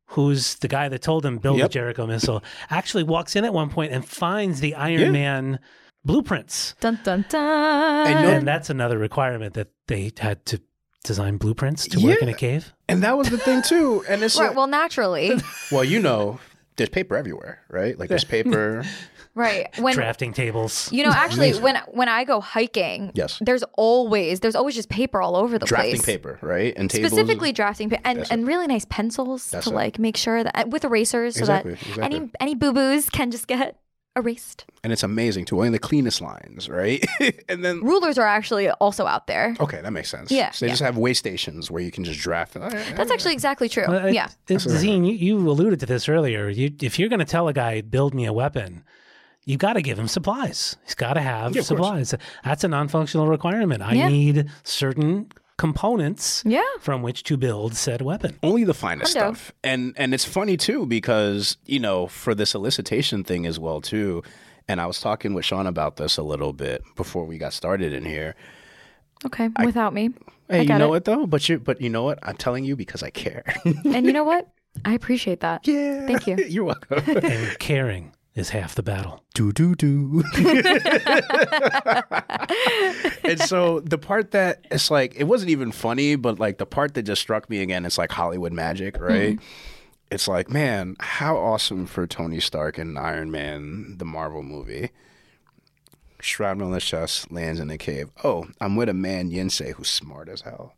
who's the guy that told him build Yep. the Jericho missile, actually walks in at one point and finds the Iron Yeah. Man blueprints. Dun dun dun. And no- And that's another requirement that they had to design blueprints to work in a cave. And that was the thing too. And it's right, like, well, naturally, well, you know, there's paper everywhere, right? Like there's paper. right. When Drafting tables. you know, actually, when when I go hiking, Yes. there's always there's always just paper all over the drafting place. paper, right? And tables. Specifically drafting paper and, That's and really nice pencils That's to it. like make sure that with erasers Exactly, so that exactly. any any boo boos can just get erased. And it's amazing too. Only the cleanest lines, right? and then Rulers are actually also out there. okay, that makes sense. Yeah, So they yeah. just have way stations where you can just draft. That's actually exactly true. Well, it- yeah. it- Zaheen, you, you alluded to this earlier. You, if you're going to tell a guy, build me a weapon, you got to give him supplies. He's got to have Yeah, of course. supplies. That's a non functional requirement. I Yeah. need certain components Yeah. from which to build said weapon. only the finest Hundo. stuff. And and it's funny too because you know for this solicitation thing as well too. And I was talking with Sean about this a little bit before we got started in here. Okay. Without me. Hey, you know it. what though? But you but you know what? I'm telling you because I care. And you know what? I appreciate that. yeah. Thank you. You're welcome. And caring is half the battle. do do do. and so the part that it's like it wasn't even funny, but like the part that just struck me again, it's like Hollywood magic, hmm. right? It's like, man, how awesome for Tony Stark and Iron Man, the Marvel movie. Shrapnel in the chest lands in a cave. Oh, I'm with a man Yinsen who's smart as hell.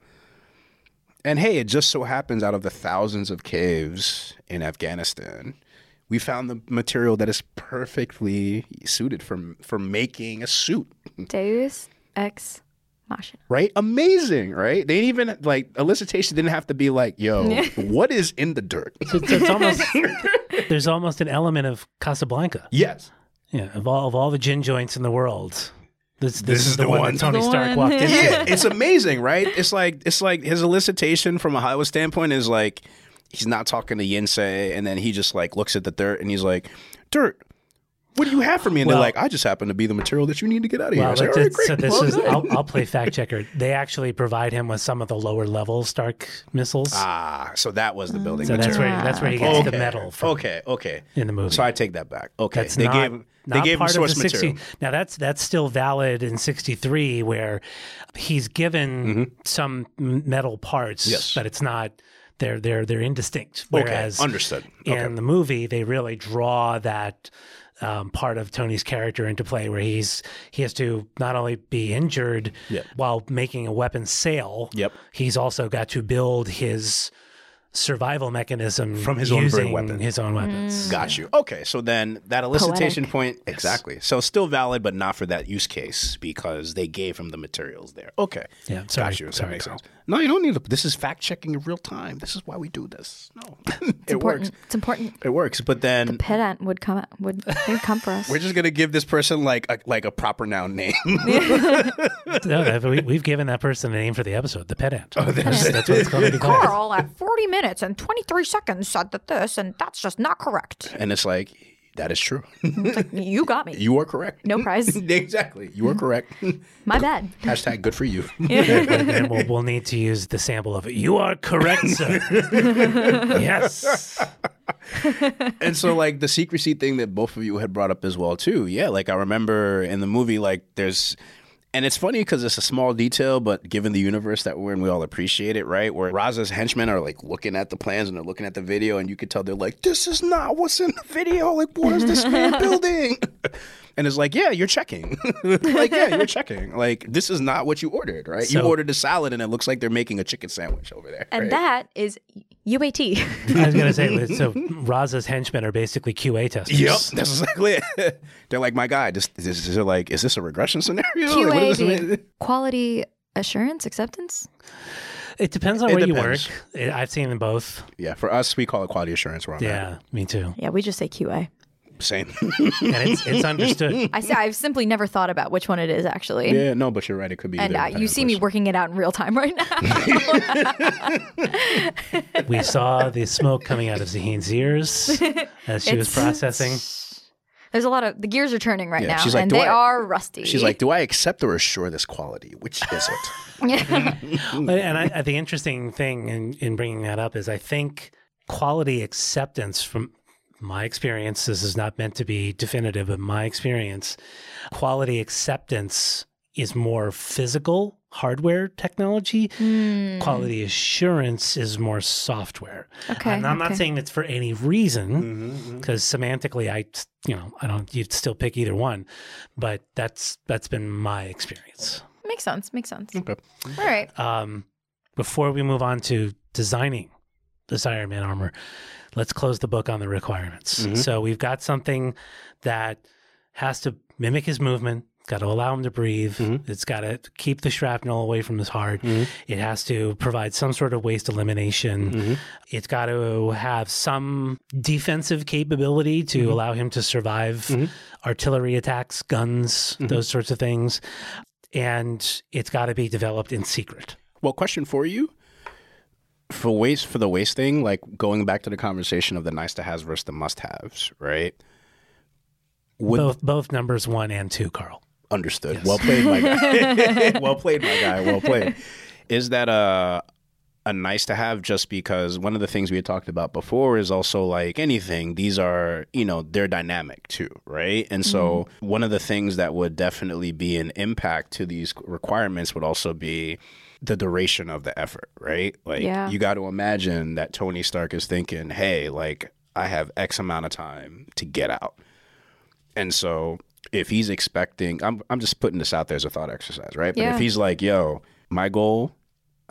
And hey, it just so happens out of the thousands of caves in Afghanistan, we found the material that is perfectly suited for for making a suit. Deus ex machina. Right? Amazing, right? They didn't even like elicitation didn't have to be like, yo, what is in the dirt? So it's, it's almost there's almost an element of Casablanca. yes. Yeah, of all of all the gin joints in the world, this this, This is, is the, the one, one. that Tony The Stark one. walked into. Yeah, it's amazing, right? It's like it's like his elicitation from a Hollywood standpoint is like he's not talking to Yinsen, and then he just like looks at the dirt and he's like, "Dirt, what do you have for me?" And Well- they're like, "I just happen to be the material that you need to get out of here." Well, was like, but "All right, it's- so great." this is I'll, I'll play fact checker. They actually provide him with some of the lower level Stark missiles. ah, so that was the building so that's where that's where he okay. gets the metal from okay, okay. in the movie. So I take that back. Okay, That's they not, gave they gave him source of the 60, material. Now that's that's still valid in '63, where he's given some metal parts, Mm-hmm. Yes. but it's not. They're they're they're indistinct. Okay, Whereas understood. in the movie, they really draw that um, part of Tony's character into play, where he's he has to not only be injured Yep. while making a weapon sail. Yep. He's also got to build his survival mechanism From his own burn weapon. His own weapons. Got you. Okay, so then that elicitation point, exactly. So still valid, but not for that use case because they gave him the materials there. Okay. Yeah, sorry, Got you. That makes sense. No, you don't need to. This is fact checking in real time. This is why we do this. No, it important. works. It's important. It works. But then the Pedant would come would they would come for us. we're just gonna give this person like a, like a proper noun name. No, we, we've given that person a name for the episode, the pedant. Oh, that's, that's what it's going to be called. Karl at 40 minutes and 23 seconds said that this, and that's just not correct. and it's like that is true. You got me. you are correct. No prize. exactly. You are correct. My bad. Hashtag good for you. and we'll, we'll need to use the sample of it. You are correct, sir. yes. and so like the secrecy thing that both of you had brought up as well too yeah like i remember in the movie like there's and it's funny because it's a small detail, but given the universe that we're in, we all appreciate it, right? Where Raza's henchmen are like looking at the plans and they're looking at the video, and you could tell they're like, "This is not what's in the video. Like, what is this man building?" And it's like, "Yeah, you're checking. like, yeah, you're checking. Like, this is not what you ordered, right? you ordered a salad, and it looks like they're making a chicken sandwich over there. And right? that is UAT. I was going to say, so Raza's henchmen are basically QA testers. Yep, that's exactly it. They're like, my guy, this, this is like, is this a regression scenario? Like, what does this QA mean? quality assurance acceptance. It depends on It where depends. you work. I- I've seen them both. Yeah, for us, we call it quality assurance. Where I'm at. Yeah, me too. Yeah, we just say QA. Same. And it's, it's understood. I say I've simply never thought about which one it is actually. yeah, no, but you're right. It could be. And either uh, you see me working it out in real time right now. We saw the smoke coming out of Zaheen's ears as she was It's- processing. There's a lot of the gears are turning right Yeah, now, she's like, and they I-" are rusty. She's like, do I accept or assure this quality? Which is it? But- and I, the interesting thing in, in bringing that up is I think quality acceptance from my experience, this is not meant to be definitive, but my experience, quality acceptance is more physical hardware technology. Hmm. Quality assurance is more software. Okay, And I'm not saying it's for any reason because semantically, I, you know, I don't, you'd still pick either one, but that's, that's been my experience. makes sense. Makes sense. Okay. All right. um, before we move on to designing this Iron Man armor, let's close the book on the requirements. Mhm. So we've got something that has to mimic his movement. Got to allow him to breathe. Mhm. It's got to keep the shrapnel away from his heart. Mhm. It has to provide some sort of waste elimination. Mhm. It's got to have some defensive capability to allow him to survive Mhm. artillery attacks, guns, those sorts of things. And it's got to be developed in secret. Well, question for you. For waste for the waste thing, like going back to the conversation of the nice to haves versus the must haves, right? Would both both numbers one and two, Karl. Understood. Well played, my guy. well played, my guy. Well played. Is that a a nice to have just because one of the things we had talked about before is also like anything, these are, you know, they're dynamic too, right? And so mm-hmm. one of the things that would definitely be an impact to these requirements would also be the duration of the effort, right? Like Yeah. you got to imagine that Tony Stark is thinking, "Hey, like I have X amount of time to get out." And so if he's expecting, I'm, I'm just putting this out there as a thought exercise, right? But Yeah. if he's like, yo, my goal,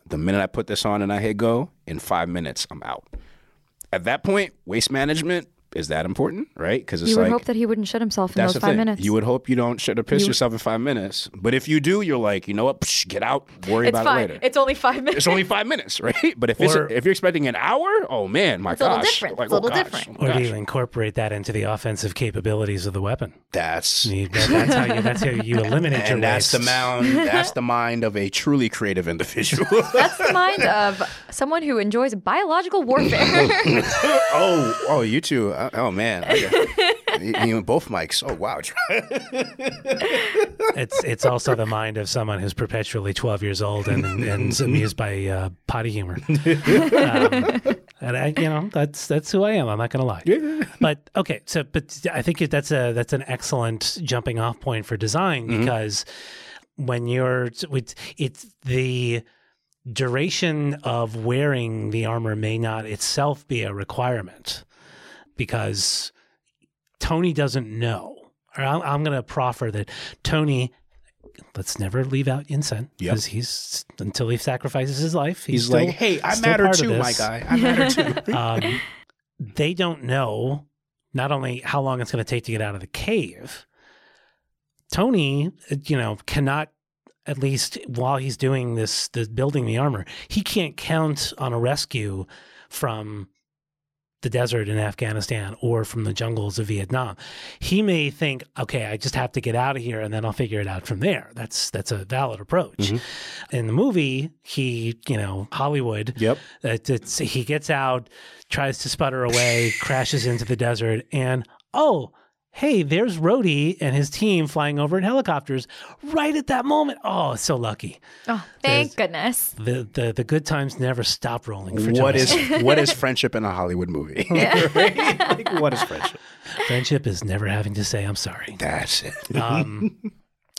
the minute I put this on and I hit go, in five minutes, I'm out. At that point, waste management, is that important, right? Because it's like. You would like, hope that he wouldn't shit himself in those five thing. minutes. You would hope you don't shit or piss You- yourself in five minutes. But if you do, you're like, you know what? Psh, get out. Worry it's about fine. it later. It's only five minutes. It's only five minutes, right? But if it's Or- if you're expecting an hour, oh man, my It's a little gosh, different. Like, It's a oh, little oh, gosh, different. oh, Or do you incorporate that into the offensive capabilities of the weapon? That's You- that- that's how you that's how you eliminate your and that's the wastes. mound. That's the mind of a truly creative individual. That's the mind of someone who enjoys biological warfare. oh, oh, you two. Uh, oh man, I you, you and both mics. Oh wow. It's it's also the mind of someone who's perpetually twelve years old and and is amused by uh, potty humor. Um, and I, you know, that's that's who I am. I'm not going to lie. But okay, so but I think that's a that's an excellent jumping off point for design because when you're it's, it's the duration of wearing the armor may not itself be a requirement because Tony doesn't know. Or I'm, I'm going to proffer that Tony. Let's never leave out Yinsen Yep. because he's until he sacrifices his life. He's, He's still- like, hey, I matter too, my guy. I matter too. um, they don't know not only how long it's going to take to get out of the cave. Tony, you know, cannot at least while he's doing this, this building the armor, he can't count on a rescue from the desert in Afghanistan or from the jungles of Vietnam. He may think, okay, I just have to get out of here and then I'll figure it out from there. That's that's a valid approach. Mm-hmm. In the movie, he, you know, Hollywood, Yep. that it's, he gets out, tries to sputter away, crashes into the desert, and oh, hey, there's Rhodey and his team flying over in helicopters right at that moment. Oh, so lucky. Oh, thank goodness. The the the good times never stop rolling for What Jonas. is what is friendship in a Hollywood movie? Right? Like, what is friendship? friendship is never having to say I'm sorry. That's it. Um,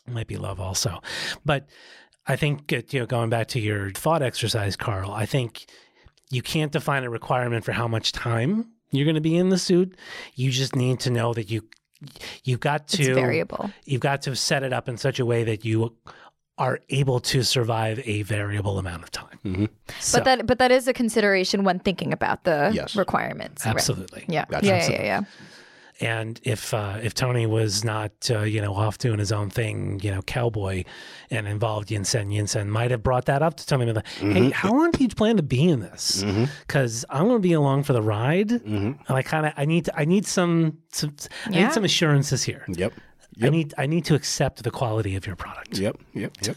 might be love also, but I think uh, you know going back to your thought exercise, Karl. I think you can't define a requirement for how much time you're going to be in the suit. You just need to know that you you've got to It's variable. you've got to set it up in such a way that you are able to survive a variable amount of time. Mhm. So, but that but that is a consideration when thinking about the Yes. requirements. right? absolutely. Yeah. Gotcha. yeah. Yeah. Yeah. Yeah. And if uh, if Tony was not uh, you know off doing his own thing, you know, cowboy, and involved Yinsen, Yinsen might have brought that up to Tony. Like, hey, how long do you plan to be in this? Because I'm going to be along for the ride, and I kind of I need to, I need some some I need some assurances here. Yep. I need I need to accept the quality of your product. Yep. Yep. Yep.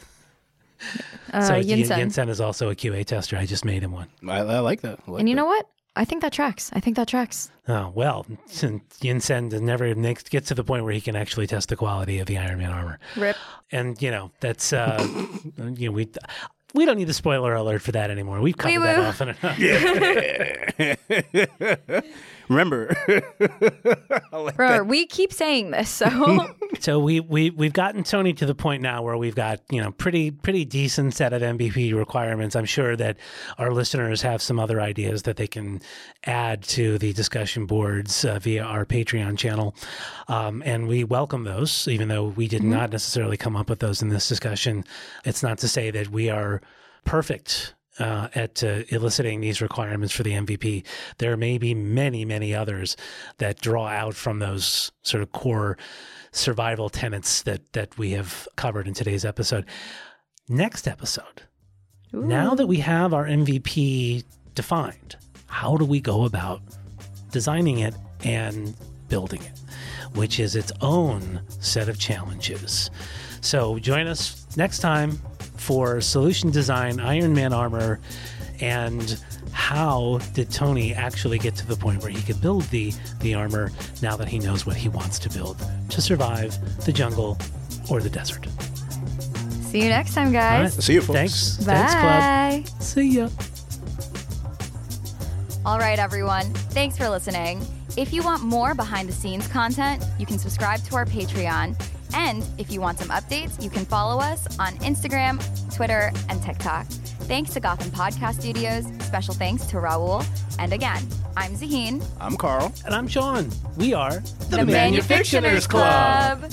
Uh, so Yin- Yinsen. Yinsen is also a QA tester. I just made him one. I, I like that. I like And you that. know what? I think that tracks. I think that tracks. Oh well, since Yinsen never makes, gets to the point where he can actually test the quality of the Iron Man armor. Rip. and you know that's uh you know we we don't need the spoiler alert for that anymore we've covered that often enough Remember, Remember, we keep saying this, so. So we we we've gotten tony to the point now where we've got you know pretty pretty decent set of mvp requirements. I'm sure that our listeners have some other ideas that they can add to the discussion boards uh, via our patreon channel. Um, and we welcome those even though we did not necessarily come up with those in this discussion. It's not to say that we are perfect uh, at uh, eliciting these requirements for the MVP. There may be many, many others that draw out from those sort of core survival tenets that that we have covered in today's episode. Next episode, now that we have our MVP defined, how do we go about designing it and building it, which is its own set of challenges. So join us next time for Solution Design Iron Man Armor and how did Tony actually get to the point where he could build the, the armor now that he knows what he wants to build to survive the jungle or the desert. see you next time, All guys. See you, folks. Thanks. Thanks, Club. Bye. See ya. All right, everyone. Thanks for listening. If you want more behind the scenes content, you can subscribe to our Patreon. And if you want some updates, you can follow us on Instagram, Twitter, and TikTok. Thanks to Gotham Podcast Studios. Special thanks to Raul. And again, I'm Zaheen, I'm Karl. And I'm Sean. We are the, Manufictioners Club.